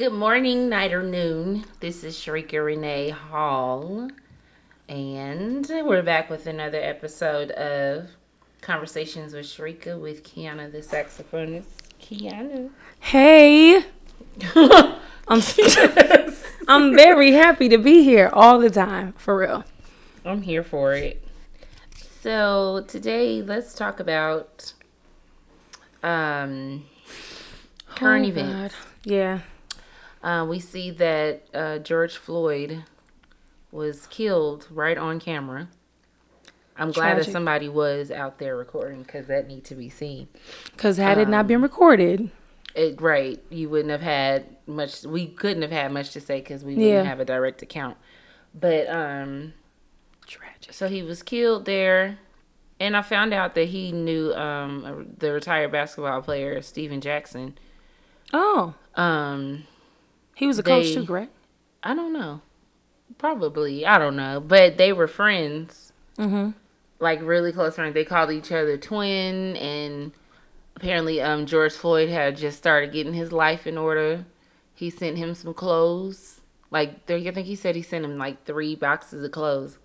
Good morning, night or noon. This is Cherekia Renee Hall, and we're back with another episode of Conversations with Cherekia with Kiana, the saxophonist. Kiana. Hey, I'm I'm very happy to be here all the time, for real. I'm here for it. So today, let's talk about um, current Oh, events. God. Yeah, Uh, we see that uh, George Floyd was killed right on camera. I'm glad that somebody was out there recording because that need to be seen. because had it Um, not been recorded, It right, you wouldn't have had much. We couldn't have had much to say because we wouldn't Yeah. have a direct account. But um, tragic. so he was killed there, and I found out that he knew um the retired basketball player Stephen Jackson. Oh, Um, he was a coach They- too, correct? I don't know. Probably. I don't know. But they were friends. Mm-hmm. Like really close friends. They called each other twin and apparently um George Floyd had just started getting his life in order. He sent him some clothes. Like there I think he said he sent him like three boxes of clothes.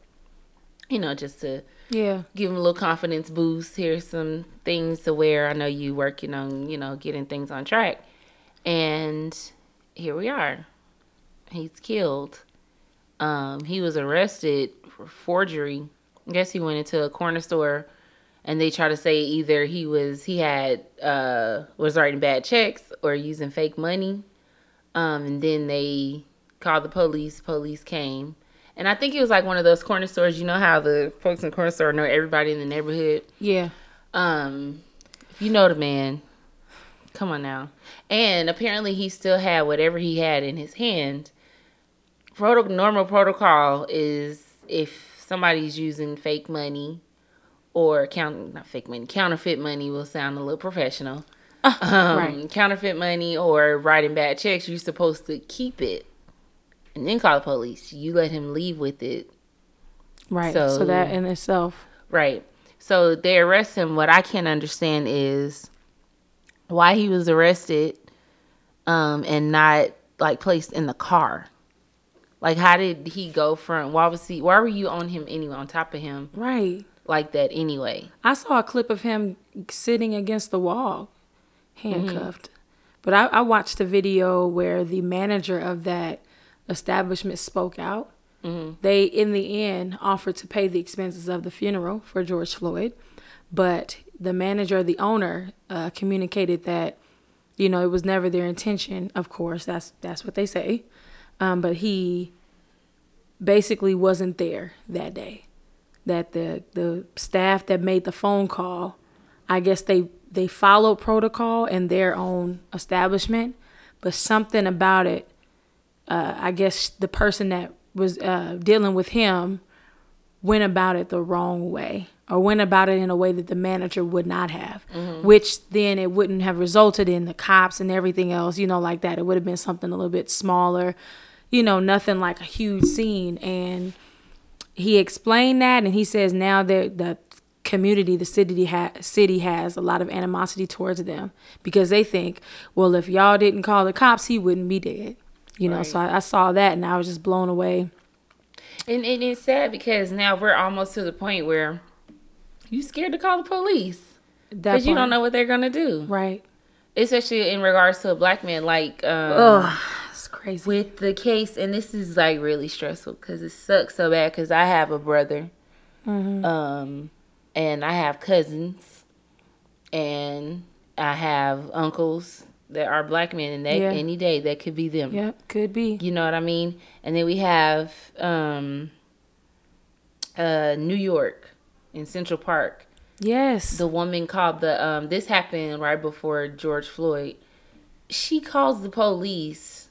You know, just to Yeah, give him a little confidence boost. Here's some things to wear. I know you working on, you know, getting things on track. And here we are. He's killed. Um, he was arrested for forgery. I guess he went into a corner store and they try to say either he was he had uh was writing bad checks or using fake money. Um, and then they called the police. Police came. And I think it was like one of those corner stores. You know how the folks in the corner store know everybody in the neighborhood. yeah. Um, if you know the man, come on now. And apparently, he still had whatever he had in his hand. Proto- normal protocol is if somebody's using fake money or count not fake money, counterfeit money will sound a little professional. um, right. Counterfeit money or writing bad checks, you're supposed to keep it and then call the police. You let him leave with it Right. So, So- that in itself, Right. So they arrest him. What I can't understand is why he was arrested um and not like placed in the car. Like how did he go from why was he why were you on him anyway on top of him right? like that anyway? I saw a clip of him sitting against the wall, handcuffed. Mm-hmm. But I, I watched a video where the manager of that establishment spoke out. Mm-hmm. They, in the end, offered to pay the expenses of the funeral for George Floyd, but the manager, the owner, uh, communicated that, you know, it was never their intention. Of course, that's that's what they say, um, but he basically wasn't there that day that the the staff that made the phone call, I guess they they followed protocol in their own establishment, but something about it, uh, I guess the person that was uh, dealing with him went about it the wrong way or went about it in a way that the manager would not have mm-hmm. which then it wouldn't have resulted in the cops and everything else you know like that. It would have been something a little bit smaller you know nothing like a huge scene. And he explained that and he says now that the community the city ha- city has a lot of animosity towards them because they think well if y'all didn't call the cops he wouldn't be dead you know. So I, I saw that and i was just blown away And, and it's sad because now we're almost to the point where you scared to call the police. Because you don't know what they're gonna do, right. Especially in regards to a black man. Like, um, Ugh, it's crazy. with the case, and this is like really stressful because it sucks so bad. Because I have a brother, um, and I have cousins, and I have uncles that are black men, and they Yeah. any day that could be them. yep could be You know what I mean? And then we have um, uh, New York in Central Park. yes The woman called the um, this happened right before George Floyd. She calls the police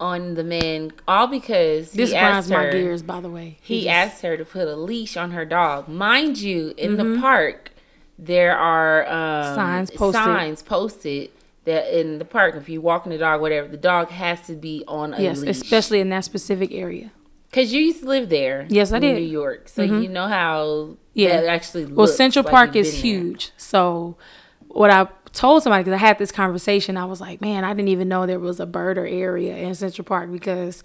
on the man all because this he grinds asked my her. gears by the way He just- asked her to put a leash on her dog. Mind you, in Mm-hmm. the park, there are um, Signs posted. signs posted that in the park, if you're walking the dog, whatever, the dog has to be on a yes leash. especially in that specific area Because you used to live there. Yes, I in did. Mm-hmm. New York. So you know how Yeah. actually Well, Central like Park is been there. huge. So, what I told somebody because I had this conversation. I was like, man, I didn't even know there was a birder area in Central Park because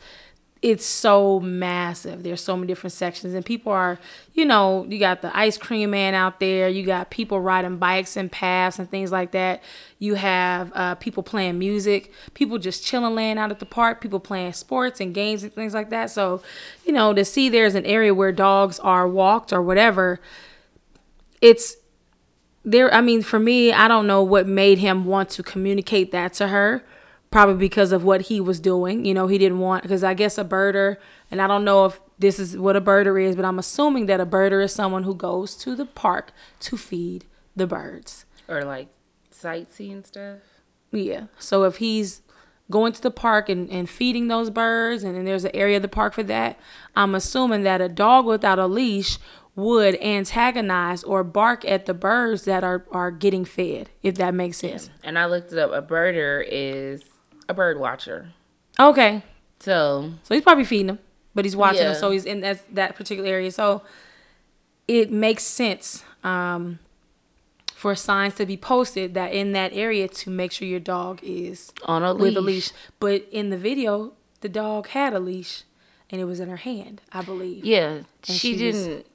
it's so massive. There's so many different sections, and people are, you know, you got the ice cream man out there. You got people riding bikes and paths and things like that. You have uh, people playing music, people just chilling, laying out at the park, people playing sports and games and things like that. So, you know, to see there's an area where dogs are walked or whatever, it's there. I mean, for me, I don't know what made him want to communicate that to her probably because of what he was doing. You know, he didn't want because I guess a birder, and I don't know if this is what a birder is, but I'm assuming that a birder is someone who goes to the park to feed the birds or like sightseeing stuff. Yeah. So if he's going to the park and, and feeding those birds and then there's an area of the park for that, I'm assuming that a dog without a leash would antagonize or bark at the birds that are, are getting fed, if that makes sense. Yeah. And I looked it up. A birder is a bird watcher. Okay. So so he's probably feeding them, but he's watching yeah. them. So he's in that that particular area. So it makes sense um, for signs to be posted that in that area to make sure your dog is on a with leash. a leash. But in the video, the dog had a leash, and it was in her hand, I believe. Yeah, she, she, didn't.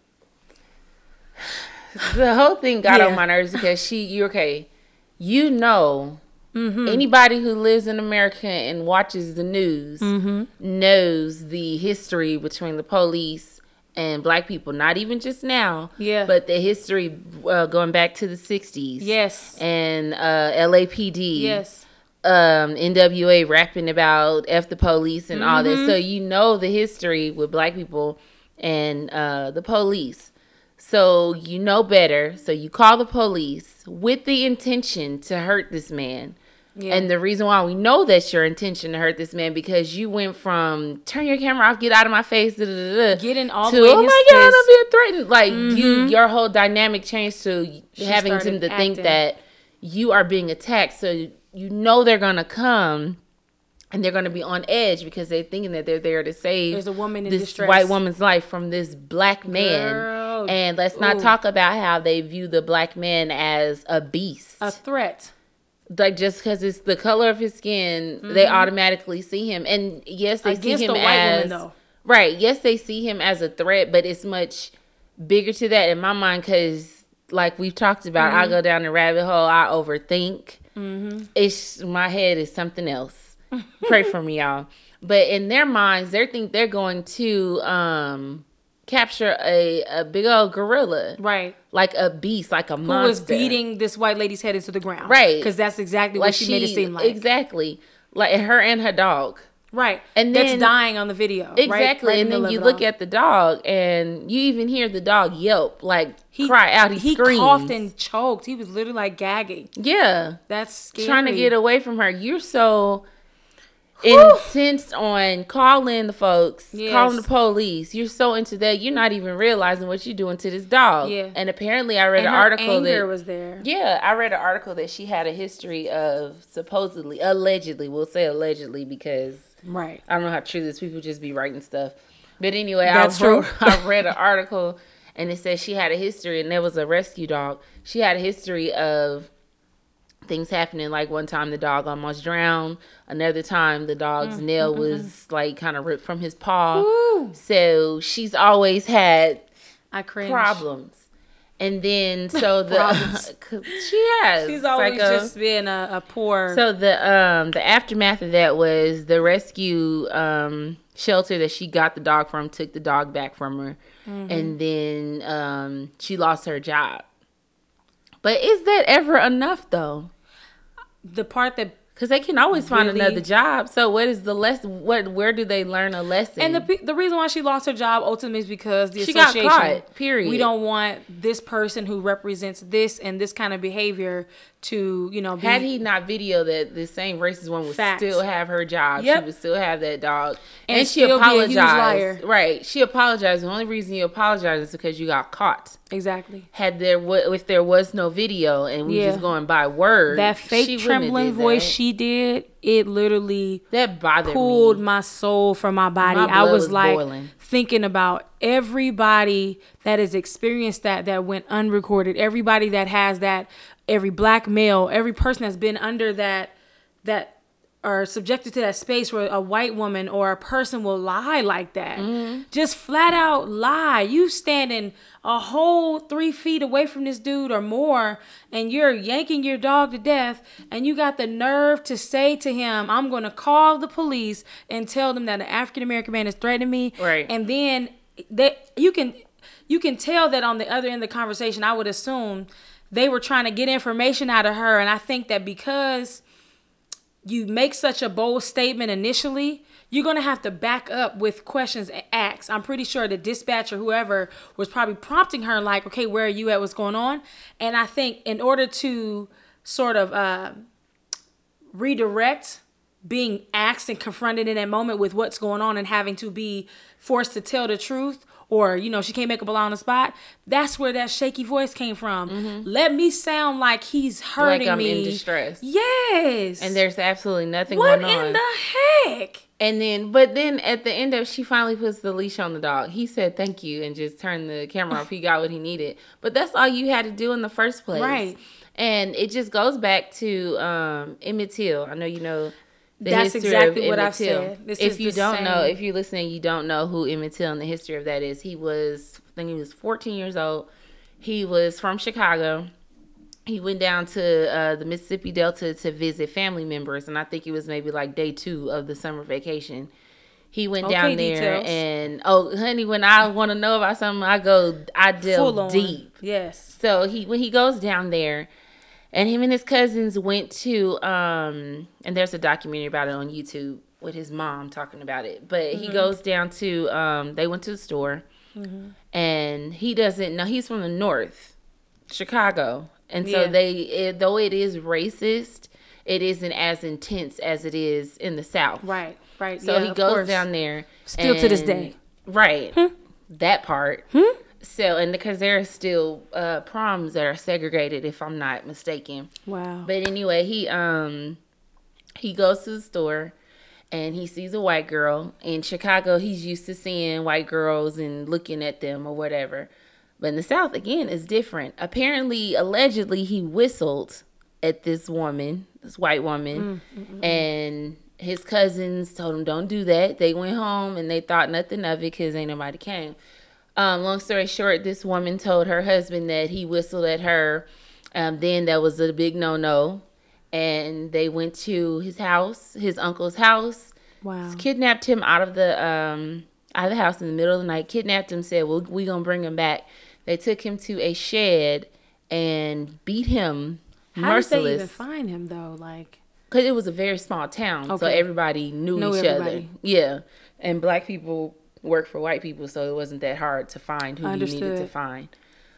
Was... the whole thing got yeah. on my nerves because she, you okay? You know Mm-hmm. Anybody who lives in America and watches the news mm-hmm. knows the history between the police and black people. Not even just now, yeah, but the history uh, going back to the '60s. Yes, and uh, LAPD. Yes, um, NWA rapping about f the police and mm-hmm. all this. So you know the history with black people and uh, the police. So you know better. So you call the police with the intention to hurt this man yeah. And the reason why we know that's your intention to hurt this man because you went from turn your camera off, get out of my face, da, da, da, getting all to, the way oh my god, I'm being threatened. Like mm-hmm. you, your whole dynamic changed to she having him to acting. think that you are being attacked. So you know they're gonna come and they're going to be on edge because they're thinking that they're there to save There's a woman in this distress. white woman's life from this black man. Girl. And let's not Ooh. talk about how they view the black man as a beast, a threat like just because it's the color of his skin, mm-hmm. they automatically see him. And yes, they Against see him the as woman, right. Yes, they see him as a threat, but it's much bigger to that in my mind because, like we've talked about, mm-hmm. I go down the rabbit hole. I overthink. Mm-hmm. It's my head is something else. Pray for me, y'all. But in their minds, they think they're going to um capture a, a big old gorilla. Right. Like a beast, like a monster. Who was beating this white lady's head into the ground. Right. Because that's exactly like what she, she, made it seem like. Exactly. Like her and her dog. Right. And then, that's dying on the video. Exactly. Right? and then you look at the dog and you even hear the dog yelp, like he, cry out. He, he screams. coughed and choked. He was literally like gagging. Yeah. That's scary. Trying to get away from her. You're so intent on calling the folks, yes. calling the police. You're so into that, you're not even realizing what you're doing to this dog. Yeah. And apparently, I read and an article anger that was there. Yeah, I read an article that she had a history of supposedly, allegedly, we'll say allegedly because right. I don't know how true this. People just be writing stuff. But anyway, That's I wrote, true. I read an article and it said she had a history, and there was a rescue dog. She had a history of things happening. Like one time the dog almost drowned. Another time the dog's mm, nail mm, was like kind of ripped from his paw. Ooh. So she's always had I cringe. problems. And then so the she has she's always psycho. just been a, a, poor. So the um the aftermath of that was the rescue um shelter that she got the dog from took the dog back from her, mm-hmm. and then um she lost her job. But is that ever enough though? the part that because they can always find really, another job. So what is the lesson? What where do they learn a lesson? And the the reason why she lost her job ultimately is because the she association. Got caught, period. We don't want this person who represents this and this kind of behavior to you know. Be, Had he not video that the same racist one would fact. still have her job, yep. she would still have that dog, and, and she apologized. Right? She apologized. The only reason you apologize is because you got caught. Exactly. Had there if there was no video and we yeah. just going by word, that fake trembling voice that. she did, it literally that bothered pulled me. my soul from my body. My I was, was like boiling. thinking about everybody that has experienced that that went unrecorded, everybody that has that every black male, every person that's been under that that are subjected to that space where a white woman or a person will lie like that. Mm-hmm. Just flat out lie. You standing a whole three feet away from this dude or more, and you're yanking your dog to death, and you got the nerve to say to him, I'm gonna call the police and tell them that an African American man is threatening me. Right. And then that you can you can tell that on the other end of the conversation, I would assume they were trying to get information out of her. And I think that because you make such a bold statement initially, you're gonna have to back up with questions and acts. I'm pretty sure the dispatcher, whoever, was probably prompting her, like, "Okay, where are you at? What's going on?" And I think in order to sort of uh, redirect being asked and confronted in that moment with what's going on and having to be forced to tell the truth or you know she can't make up a lie on the spot that's where that shaky voice came from let me sound like he's hurting Mm-hmm. I'm me in distress. yes And there's absolutely nothing what going on. What in the heck And then, but then at the end of, she finally puts the leash on the dog. He said thank you and just turned the camera off. He got what he needed. But that's all you had to do in the first place, Right. And it just goes back to um, Emmett Till. I know you know. The That's history exactly of what Emmett I've Till. said. This if you don't know, if you're listening, you don't know who Emmett Till and the history of that is. He was, I think he was 14 years old. He was from Chicago he went down to uh, the Mississippi Delta to visit family members, and I think it was maybe like day two of the summer vacation. He went Okay, down there, details. and oh, honey, when I want to know about something, I go, I delve deep. yes So he when he goes down there, and him and his cousins went to um, and there's a documentary about it on YouTube with his mom talking about it. But Mm-hmm. he goes down to um, they went to the store, and he doesn't know he's from the north, Chicago, and so Yeah. they it, though it is racist, it isn't as intense as it is in the south. right right So yeah, he goes course. down there. Still to this day. Right. That part. So, and because there are still uh, proms that are segregated, if I'm not mistaken. wow But anyway, he um he goes to the store and he sees a white girl. In Chicago, he's used to seeing white girls and looking at them or whatever. But in the South, again, is different. Apparently, allegedly, he whistled at this woman, this white woman, and his cousins told him, "Don't do that." They went home and they thought nothing of it because ain't nobody came. Um, long story short, this woman told her husband that he whistled at her. Um, then that was a big no no, and they went to his house, his uncle's house, wow kidnapped him out of the um out of the house in the middle of the night. Kidnapped him, said, "Well, we gonna bring him back." They took him to a shed and beat him how did they even merciless find him though like because it was a very small town, so everybody knew, Knew each other. everybody. Yeah, and black people work for white people, so it wasn't that hard to find who you needed to find.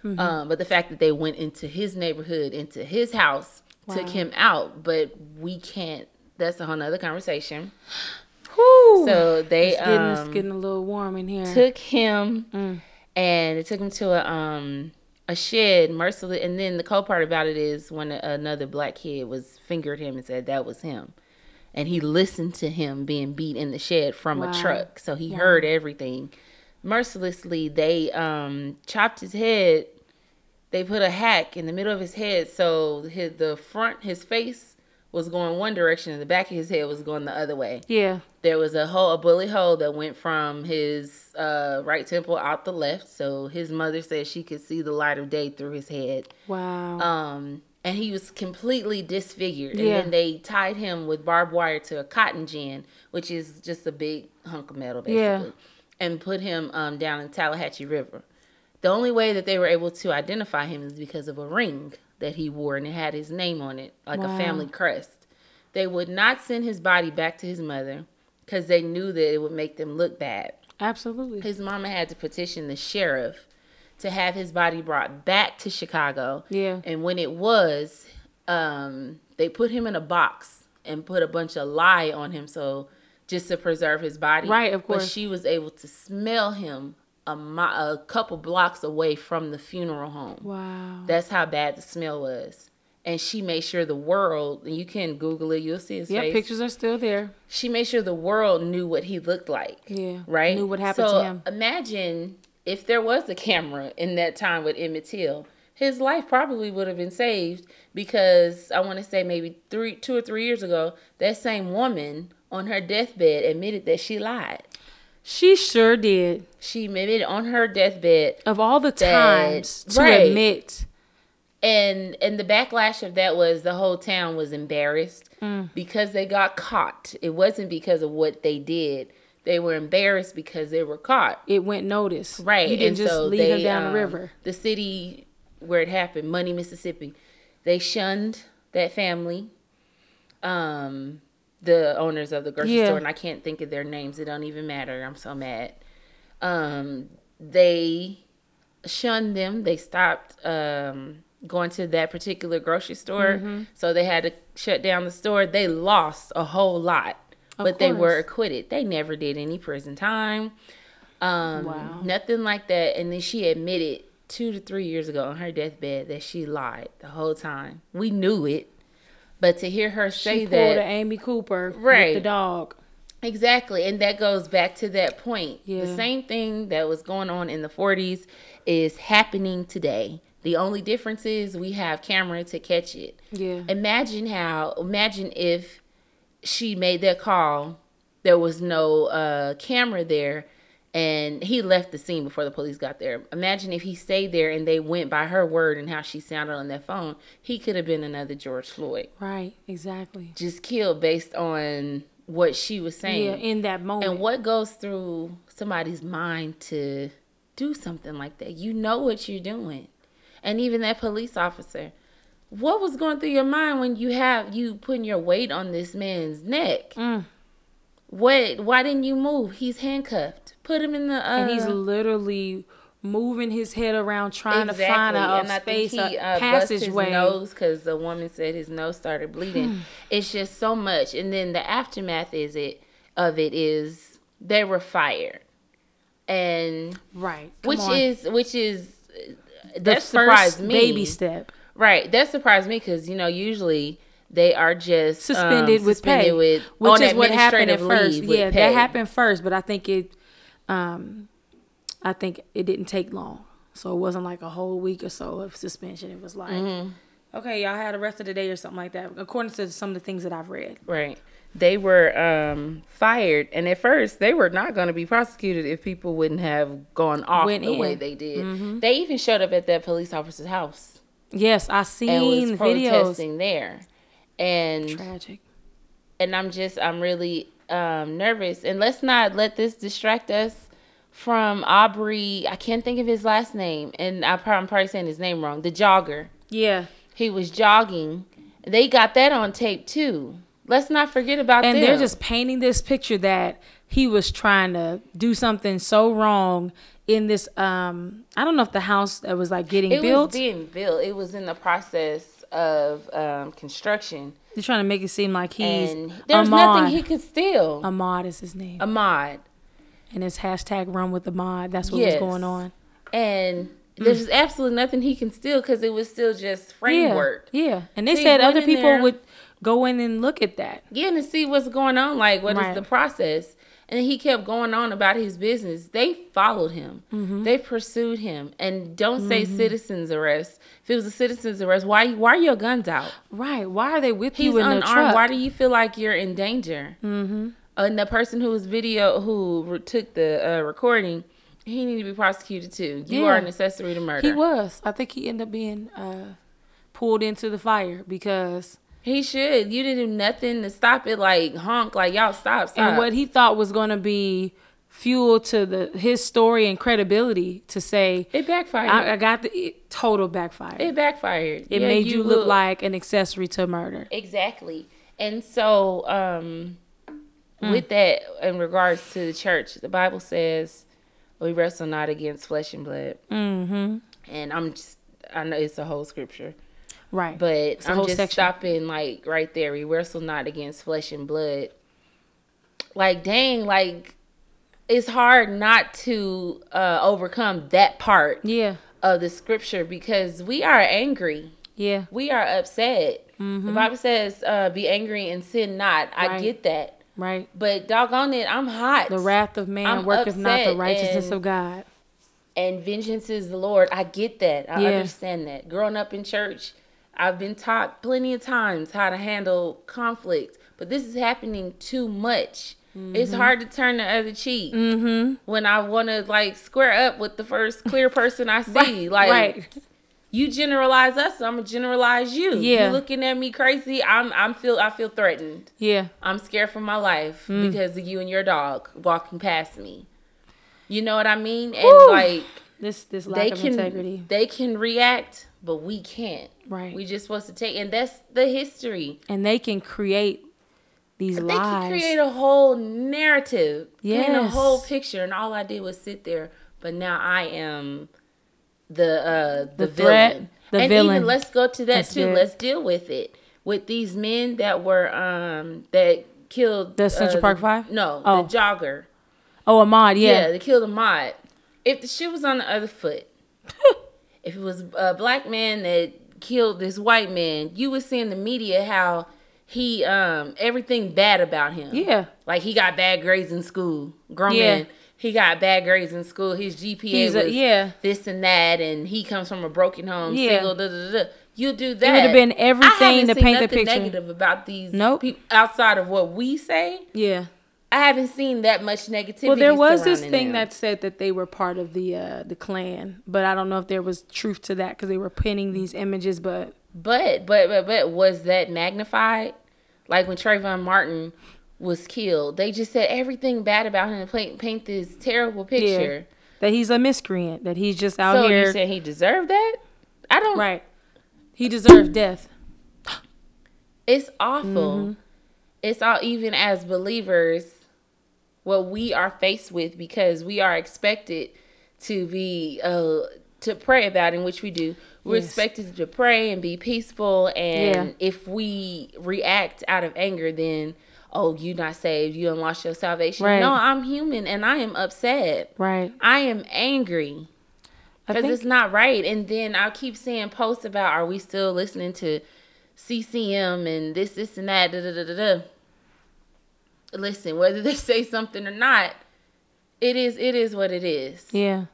Um, but the fact that they went into his neighborhood, into his house, took him out, but we can't. That's a whole nother conversation. Whew. So they it's getting, it's um, getting a little warm in here took him Mm. and it took him to a um a shed merciless and then the cool part about it is when another black kid was fingered him and said that was him and he listened to him being beat in the shed from Wow. a truck. So he heard everything. Mercilessly they um chopped his head. They put a hack in the middle of his head. So his the front his face was going one direction and the back of his head was going the other way. Yeah. There was a hole, a bullet hole that went from his uh, right temple out the left. So his mother said she could see the light of day through his head. wow. Um, and he was completely disfigured. And then they tied him with barbed wire to a cotton gin, which is just a big hunk of metal, basically, Yeah. and put him um, down in Tallahatchie River. The only way that they were able to identify him is because of a ring that he wore, and it had his name on it, like Wow. a family crest. They would not send his body back to his mother because they knew that it would make them look bad. absolutely His mama had to petition the sheriff to have his body brought back to Chicago. Yeah. And when it was, um, they put him in a box and put a bunch of lye on him so just to preserve his body. Right, of course. But she was able to smell him a, mi- a couple blocks away from the funeral home. wow That's how bad the smell was. And she made sure the world, and you can Google it, you'll see his yeah face pictures are still there she made sure the world knew what he looked like. Yeah, Right? knew what happened so to him. Imagine if there was a camera in that time with Emmett Till. his life probably would have been saved because I want to say maybe three, two or three years ago, that same woman on her deathbed admitted that she lied. She sure did. She admitted on her deathbed Of all the That- times to right. admit, and and the backlash of that was the whole town was embarrassed Mm. because they got caught it wasn't because of what they did they were embarrassed because they were caught it went noticed. right You didn't and just so lead they, down um, the river. the city where it happened money mississippi they shunned that family um the owners of the grocery Yeah. store and i can't think of their names it don't even matter i'm so mad um they shunned them. They stopped um, going to that particular grocery store, Mm-hmm. so they had to shut down the store. They lost a whole lot, but they were acquitted. They never did any prison time, um, Wow. nothing like that. And then she admitted two to three years ago on her deathbed that she lied the whole time. We knew it, but to hear her say She that Amy Cooper Right. with the dog. Exactly. And that goes back to that point. Yeah. The same thing that was going on in the 40s is happening today. The only difference is we have camera to catch it. Yeah. Imagine how, imagine if she made that call, there was no uh, camera there, and he left the scene before the police got there. Imagine if he stayed there and they went by her word and how she sounded on that phone. He could have been another George Floyd, Right. Exactly. just killed based on what she was saying. Yeah. In that moment. And what goes through somebody's mind to do something like that? You know what you're doing. And even that police officer, what was going through your mind when you have you putting your weight on this man's neck? Mm. What why didn't you move? He's handcuffed. Put him in the uh and he's literally moving his head around trying to find a, and I space, think he a uh, bust his passageway. nose because the woman said his nose started bleeding. it's just so much, and then the aftermath is it of it is they were fired, and Right. Come which on. is which is the that first surprised me. baby step. Right, that surprised me because you know usually they are just Suspended um, with pay, with which is what happened at first. Yeah, pay. that happened first, but I think it, um, I think it didn't take long. So it wasn't like a whole week or so of suspension. It was like, Mm-hmm. okay, y'all had the rest of the day or something like that, according to some of the things that I've read. Right. They were um, fired, and at first they were not going to be prosecuted if people wouldn't have gone off Went the way they did. They even showed up at that police officer's house Yes, I and seen videos. there, and Tragic. and I'm just I'm really um, nervous. And let's not let this distract us from Aubrey. I can't think of his last name, and I probably, I'm probably saying his name wrong. The jogger. Yeah, He was jogging. They got that on tape too. Let's not forget about that. and them. they're just painting this picture that he was trying to do something so wrong in this. Um, I don't know if the house that was like getting it built. was being built. It was in the process of um, construction, They're trying to make it seem like he's and there's Ahmaud. nothing he could steal. Ahmaud is his name, Ahmaud, and it's hashtag Run with Ahmaud. That's what Yes. was going on. and there's absolutely nothing he can steal because it was still just framework. Yeah, yeah. And they So said other people there- would go in and look at that. Yeah, and to see what's going on, like what is Right. the process. And he kept going on about his business. They followed him. Mm-hmm. They pursued him. And don't say citizens arrest. If it was a citizens arrest, why why are your guns out? Right? Why are they with He's you in the unarmed. truck? Why do you feel like you're in danger? Mm-hmm. And the person who was video who took the uh, recording, he needed to be prosecuted too. You Yeah. are an accessory to murder. he was. I think he ended up being uh, pulled into the fire because He should. You didn't do nothing to stop it. Like honk, like y'all stop, stop. and what he thought was going to be fuel to the his story and credibility to say it backfired. I, I got the it, total backfire. it backfired. It Yeah, made you, look, like an accessory to murder. Exactly. And so, um, with that, in regards to the church, the Bible says we wrestle not against flesh and blood. Mm-hmm. And I'm just, I know it's a whole scripture, Right. but I'm whole just section. stopping like right there. We wrestle not against flesh and blood. Like, dang, like it's hard not to uh, overcome that part yeah. of the scripture because we are angry Yeah. we are upset. The Bible says, uh, "Be angry and sin not." I Mm-hmm. Right. get that, Right. but doggone it, I'm hot. The wrath of man I'm worketh not the righteousness and- of God. and vengeance is the Lord. I get that. I Yeah. understand that. Growing up in church, I've been taught plenty of times how to handle conflict, but this is happening too much. It's Mm-hmm. hard to turn the other cheek when I want to like square up with the first clear person I see. Like right. you generalize us, I'm gonna generalize you. Yeah. you looking at me crazy. I'm I'm feel I feel threatened. Yeah. I'm scared for my life Mm. because of you and your dog walking past me. You know what I mean? And Woo. like This this lack they of can integrity. they can react, but we can't. Right. We just supposed to take, and that's the history. and they can create these They lies. can create a whole narrative, paint a whole picture, and all I did was sit there. But now I am the uh the, The threat, villain. the and villain. even let's go to that That's too. good. Let's deal with it with these men that were um that killed The Central uh, Park Five? No, Oh. the jogger. oh, Ahmaud, Yeah. yeah. they killed Ahmaud. If the shoe was on the other foot, if it was a black man that killed this white man, you would see in the media how he um everything bad about him. Yeah. Like he got bad grades in school. Grown Yeah. man. He got bad grades in school. His GPA He's a- was yeah. this and that, and he comes from a broken home, Yeah. single. Da, da, da, da. You do that. It would've been everything to paint the picture. negative about these Nope. people outside of what we say. Yeah. I haven't seen that much negativity. Well, there was this thing them. that said that they were part of the uh, the Klan, but I don't know if there was truth to that because they were pinning these images. But But but but but was that magnified? Like when Trayvon Martin was killed, they just said everything bad about him and paint, paint this terrible picture. that he's a miscreant, that he's just out So here. you said he deserved that? I don't. right. He deserved death. It's awful. Mm-hmm. It's all even as believers, what we are faced with because we are expected to be uh to pray about in which we do. We're Yes. expected to pray and be peaceful and Yeah. if we react out of anger then oh you not saved, you done lost your salvation. Right. No, I'm human and I am upset. Right. I am angry because think it's not right. And then I keep seeing posts about are we still listening to CCM and this, this, and that. Da, da, da, da, da. Listen, whether they say something or not, it is it is what it is. yeah.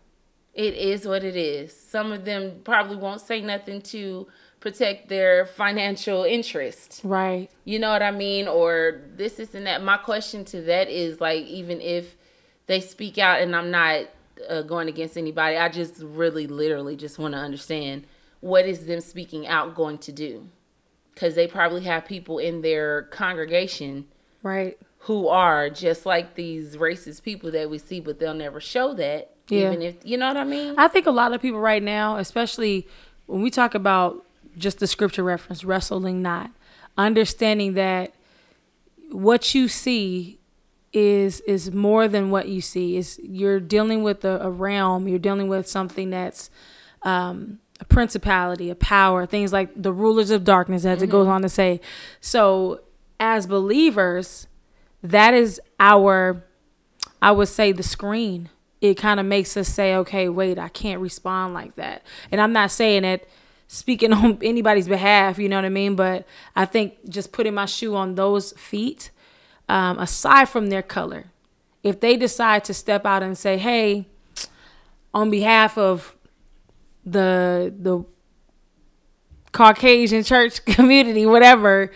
It is what it is. Some of them probably won't say nothing to protect their financial interest. Right. You know what I mean? Or this, this, and that. My question to that is like, even if they speak out, and I'm not uh, going against anybody, I just really, literally just want to understand what is them speaking out going to do? Because they probably have people in their congregation Right. Who are just like these racist people that we see, but they'll never show that. Yeah. Even if, you know what I mean? I think a lot of people right now, especially when we talk about just the scripture reference, wrestling not, understanding that what you see is is more than what you see. Is you're dealing with a, a realm, you're dealing with something that's um, a principality, a power, things like the rulers of darkness, as it goes on to say. So, as believers, that is our, I would say, the screen. It kind of makes us say, okay, wait, I can't respond like that. And I'm not saying it speaking on anybody's behalf, you know what I mean? But I think just putting my shoe on those feet, um, aside from their color, if they decide to step out and say, hey, on behalf of the the Caucasian church community, whatever,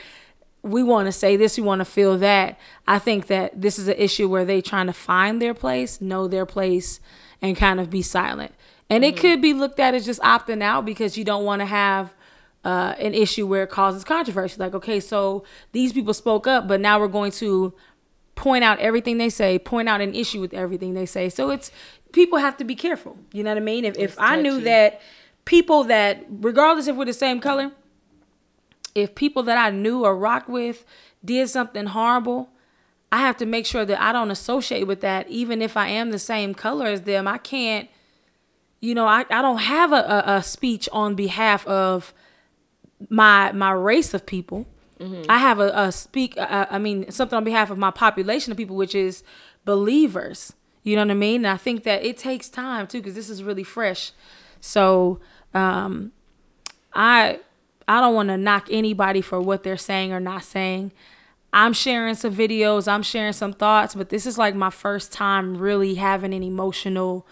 we want to say this, we want to feel that. I think that this is an issue where they trying to find their place, know their place, and kind of be silent. And it could be looked at as just opting out because you don't want to have uh, an issue where it causes controversy. Like, okay, so these people spoke up, but now we're going to point out everything they say, point out an issue with everything they say. So it's people have to be careful. You know what I mean? If, if I knew that people that, regardless if we're the same color, if people that I knew or rocked with did something horrible, I have to make sure that I don't associate with that, even if I am the same color as them. I can't, you know, I, I don't have a, a, a speech on behalf of my my race of people. I have a, a speak. uh, I mean, something on behalf of my population of people, which is believers. You know what I mean? And I think that it takes time too, because this is really fresh. So, um, I I don't want to knock anybody for what they're saying or not saying. I'm sharing some videos, I'm sharing some thoughts, but this is like my first time really having an emotional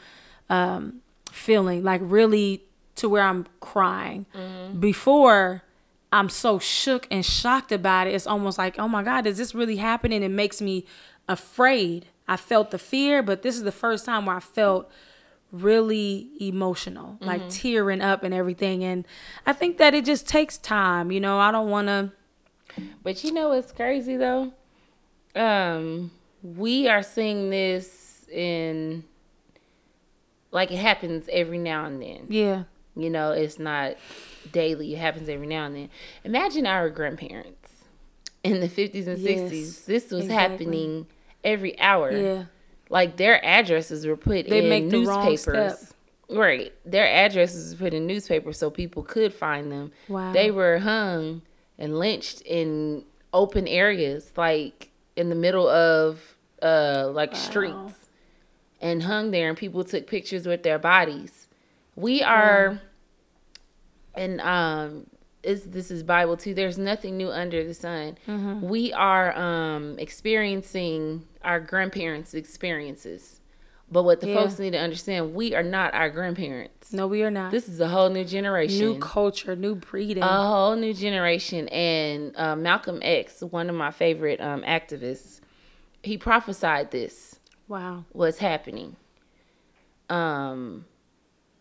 um, feeling, like really to where I'm crying. Before I'm so shook and shocked about it, it's almost like, oh my God, is this really happening? It makes me afraid. I felt the fear, but this is the first time where I felt really emotional, like tearing up and everything. And I think that it just takes time. You know, I don't want to. But you know what's crazy though? Um, we are seeing this in like it happens every now and then. Yeah. You know, it's not daily. It happens every now and then. Imagine our grandparents in the 50s and Yes, 60s. This was exactly. happening every hour. Yeah. Like their addresses were put They in make the newspapers. step. Right. Their addresses were put in newspapers so people could find them. Wow. They were hung and lynched in open areas, like in the middle of uh like streets and hung there and people took pictures with their bodies. We are and um is this is Bible too. There's nothing new under the sun. Mm-hmm. We are um experiencing our grandparents' experiences. But what the Yeah. folks need to understand, we are not our grandparents. No, we are not. This is a whole new generation. new culture, new breeding. a whole new generation. And uh, Malcolm X, one of my favorite um, activists, he prophesied this wow. what's happening. Um,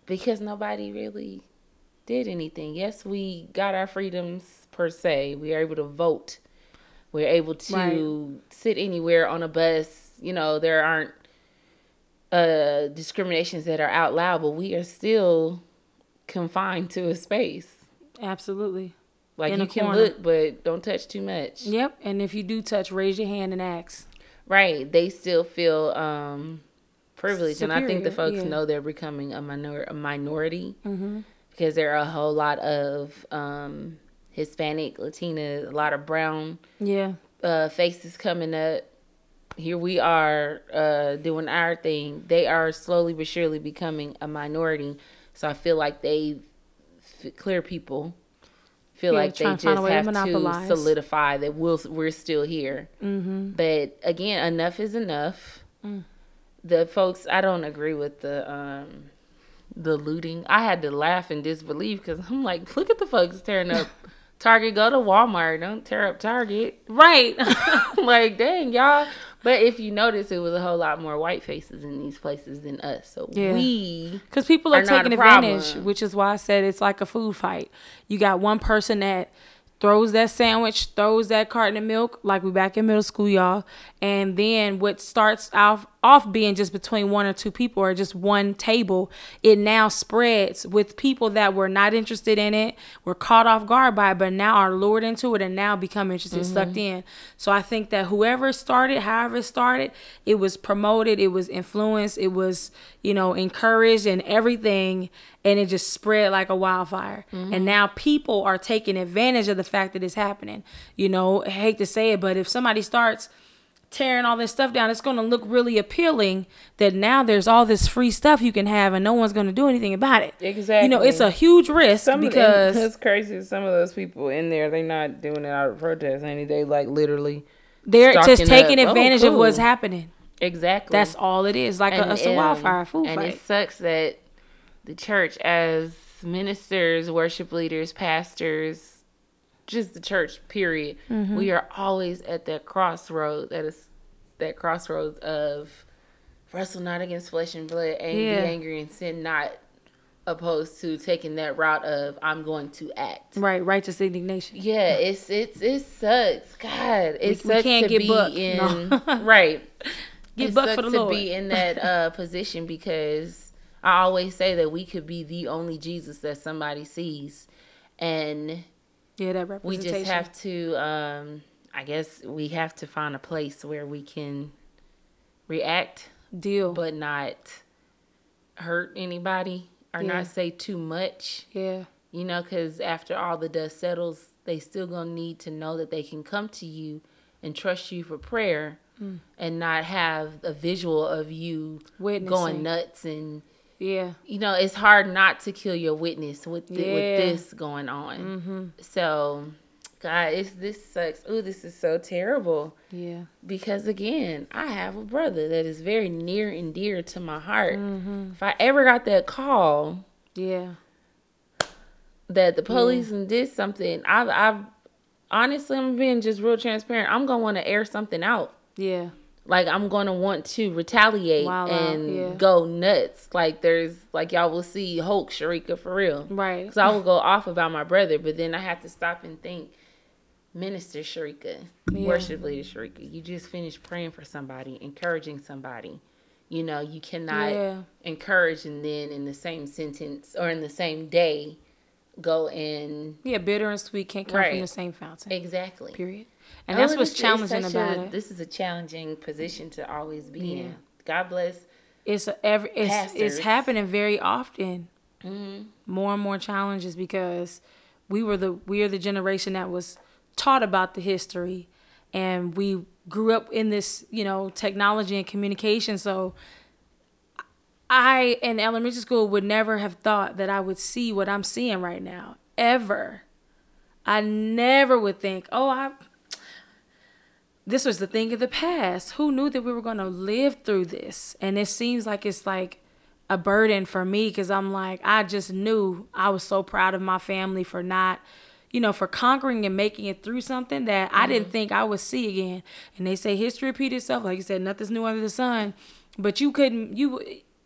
because nobody really did anything. Yes, we got our freedoms per se. We are able to vote. We're able to sit anywhere on a bus. You know, there aren't uh discriminations that are out loud, but we are still confined to a space. Absolutely. Like In you can corner. look, but don't touch too much. Yep. And if you do touch, raise your hand and ask. Right. They still feel um privileged and I think the folks yeah. know they're becoming a minor a minority Mm-hmm. Because there are a whole lot of um Hispanic, Latina, a lot of brown Yeah. uh faces coming up. Here we are uh doing our thing. They are slowly but surely becoming a minority. So I feel like they f- clear people feel Yeah, like they just to find a way to have to solidify that we'll, we're still here. Mm-hmm. But again, enough is enough. Mm. The folks, I don't agree with the um the looting. I had to laugh in disbelief because I'm like, look at the folks tearing up Target. Go to Walmart. Don't tear up Target. Right. like, dang y'all. But if you notice, it was a whole lot more white faces in these places than us. So Yeah. we Because people are, Are taking a problem. advantage, which is why I said it's like a food fight. You got one person that throws that sandwich, throws that carton of milk, like we back in middle school, y'all. And then what starts off off being just between one or two people or just one table, it now spreads with people that were not interested in it, were caught off guard by it, but now are lured into it and now become interested, mm-hmm. sucked in. So I think that whoever started, however it started, it was promoted, it was influenced, it was, you know, encouraged and everything. And it just spread like a wildfire. And now people are taking advantage of the fact that it's happening. You know, I hate to say it, but if somebody starts tearing all this stuff down, it's going to look really appealing that now there's all this free stuff you can have and no one's going to do anything about it. Exactly. You know, it's a huge risk because it's crazy. Some of those people in there, they're not doing it out of protest. Any they like literally they're just taking up. Oh, advantage of what's happening. exactly. That's all it is. Like a, it's a um, wildfire food and fight. it sucks that the church, as ministers, worship leaders, pastors, just the church, period, Mm-hmm. we are always at that crossroad. That is that crossroads of wrestle not against flesh and blood, and Yeah. be angry and sin not. Opposed to taking that route of I'm going to act. Right, righteous indignation. Yeah, it's it's it sucks. God, it We- we sucks can't to get be bucked. in No. right. Get it bucked for the to Lord. be in that uh, position because I always say that we could be the only Jesus that somebody sees, and Yeah, that we just have to. Um, I guess we have to find a place where we can react, deal. but not hurt anybody or Yeah. not say too much. yeah, You know, because after all the dust settles, they still gonna need to know that they can come to you and trust you for prayer, Mm. and not have a visual of you Witnessing. going nuts. And yeah, you know, it's hard not to kill your witness with the, Yeah. with this going on. Mm-hmm. So, God, it's this sucks. Ooh, this is so terrible. Yeah. Because again, I have a brother that is very near and dear to my heart. Mm-hmm. If I ever got that call Yeah. that the police and did something, I've, I've honestly, I'm being just real transparent. I'm gonna want to air something out. Yeah. Like I'm gonna want to retaliate out, and yeah. go nuts. Like there's like y'all will see Hulk Cherekia for real. Right. Because I will go off about my brother, but then I have to stop and think. Minister Cherekia, Yeah. worship leader Cherekia, you just finished praying for somebody, encouraging somebody. You know, you cannot Yeah. encourage and then in the same sentence or in the same day go in. Yeah. Bitter and sweet can't come Right. from the same fountain. exactly. Period. And that's Oh, what's this is challenging about a- it. This is a challenging position to always be Yeah. in. God bless. It's a, every it's it's happening very often. Mm-hmm. More and more challenges because we were the we are the generation that was taught about the history, and we grew up in this you know technology and communication. So I in elementary school would never have thought that I would see what I'm seeing right now ever. I never would think, oh, I this was the thing of the past. Who knew that we were going to live through this? And it seems like it's like a burden for me because I'm like, I just knew I was so proud of my family for not, you know, for conquering and making it through something that I didn't mm-hmm. think I would see again. And they say history repeats itself. Like you said, nothing's new under the sun. But you couldn't, you,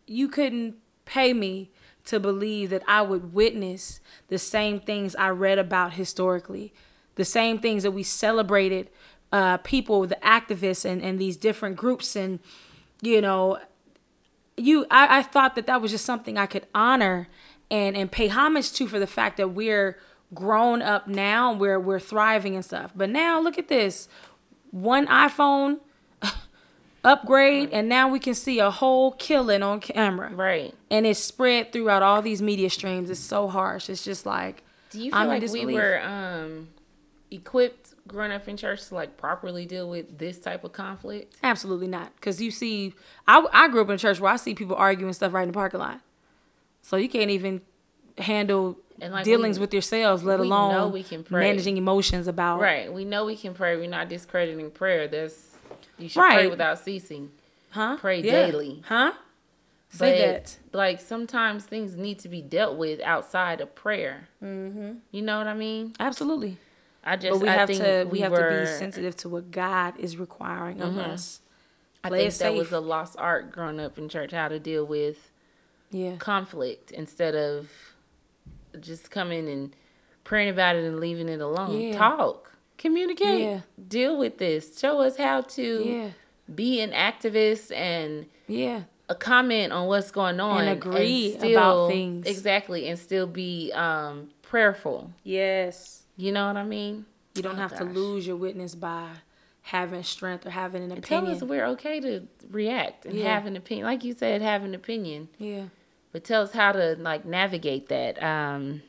you couldn't pay me to believe that I would witness the same things I read about historically, the same things that we celebrated uh, people, the activists, and, and these different groups, and you know, you I, I thought that that was just something I could honor and and pay homage to for the fact that we're grown up now, we're we're thriving and stuff. But now look at this, one iPhone upgrade, and now we can see a whole killing on camera Right. and it's spread throughout all these media streams. It's so harsh. It's just like Do you feel I'm like we were um equipped growing up in church to like properly deal with this type of conflict? absolutely not. Because you see, I I grew up in a church where I see people arguing stuff right in the parking lot, so you can't even handle And, like, dealings we- with yourselves, let alone know we can pray. managing emotions about Right. We know we can pray. We're not discrediting prayer. That's you should pray without ceasing. huh Pray Yeah. daily. huh. Say But that. like sometimes things need to be dealt with outside of prayer. Mm-hmm. You know what I mean? Absolutely. I just But we I have think to we, have were, to be sensitive to what God is requiring of us. I Play think that was a lost art growing up in church how to deal with Yeah. conflict instead of just coming and praying about it and leaving it alone. Yeah. Talk, communicate, Yeah. deal with this. Show us how to Yeah. be an activist and Yeah. a comment on what's going on and agree about things. exactly and still be um prayerful. Yes. You know what I mean? You don't Oh, have to lose your witness by having strength or having an And tell opinion. us we're okay to react and Yeah. have an opinion. Like you said, have an opinion. yeah. But tell us how to like navigate that. Um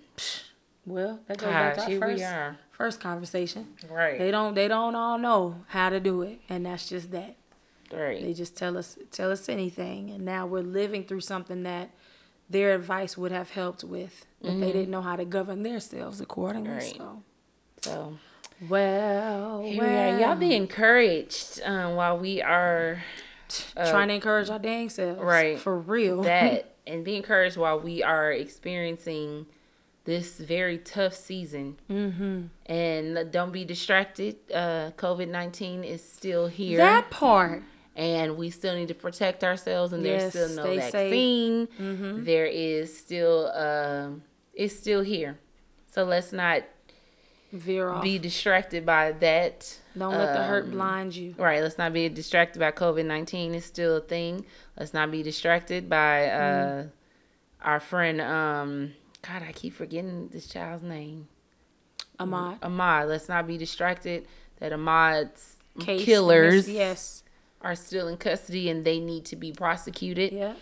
Well, that goes back to gosh, our first. First conversation. Right. They don't they don't all know how to do it, and that's just that. right. They just tell us tell us anything, and now we're living through something that their advice would have helped with, but they didn't know how to govern themselves accordingly. Right. So, so well, here we are. Y'all be encouraged um, while we are uh, trying to encourage our dang selves, right. For real. that and be encouraged while we are experiencing this very tough season. Mm-hmm. And don't be distracted. Uh, COVID 19 is still here. that part. and we still need to protect ourselves and Yes, there's still no safe. Mm-hmm. vaccine There is still um it's still here so let's not Veer off. be distracted by that don't let the hurt um, blind you. right let's not be distracted by covid-19 it's still a thing let's not be distracted by uh Mm-hmm. our friend um god i keep forgetting this child's name Ahmaud. ahmaud let's not be distracted that ahmaud's Case, killers Yes. are still in custody and they need to be prosecuted Yeah.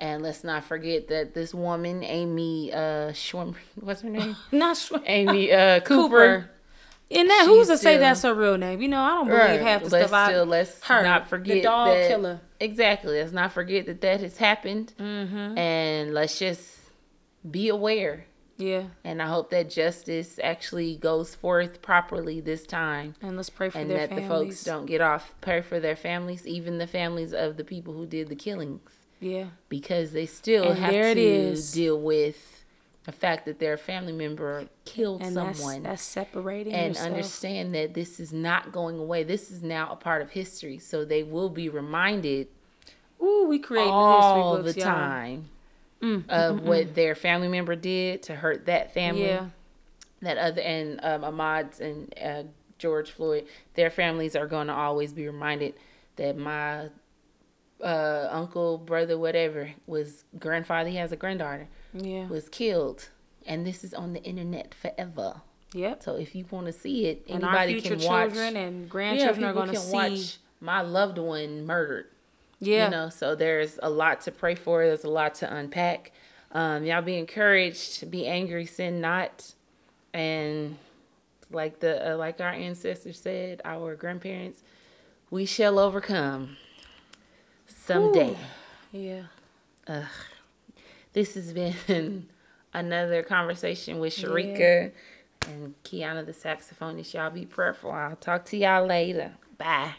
And let's not forget that this woman, Amy uh Schwimmer, what's her name? Not sure. Amy uh Cooper. Cooper. And that who's to say that's her real name? You know, I don't believe half the let's stuff still I let's her, not forget the dog that killer. exactly. Let's not forget that that has happened, Mm-hmm. and let's just be aware. Yeah. And I hope that justice actually goes forth properly this time. And let's pray for and their that families. the folks don't get off. Pray for their families, even the families of the people who did the killings, Yeah. because they still And have to is. deal with the fact that their family member killed And someone. that's separating and yourself. understand that this is not going away. This is now a part of history. So they will be reminded Ooh, we create all history books, the y'all. Mm, of what their family member did to hurt that family. Yeah. That other and um, Ahmaud's and uh, George Floyd, their families are going to always be reminded that my uh, uncle, brother, whatever, was grandfather. He has a granddaughter Yeah. was killed, and this is on the internet forever. Yep. So if you want to see it, And our anybody future can watch. children and yeah, grandchildren are going to see. watch my loved one murdered. Yeah. You know, so there's a lot to pray for. There's a lot to unpack. Um, y'all be encouraged. Be angry, sin not, and like the uh, like our ancestors said, our grandparents, we shall overcome someday. yeah. Ugh. This has been another conversation with Cherekia and Kiana the saxophonist. Y'all be prayerful. I'll talk to y'all later. Bye.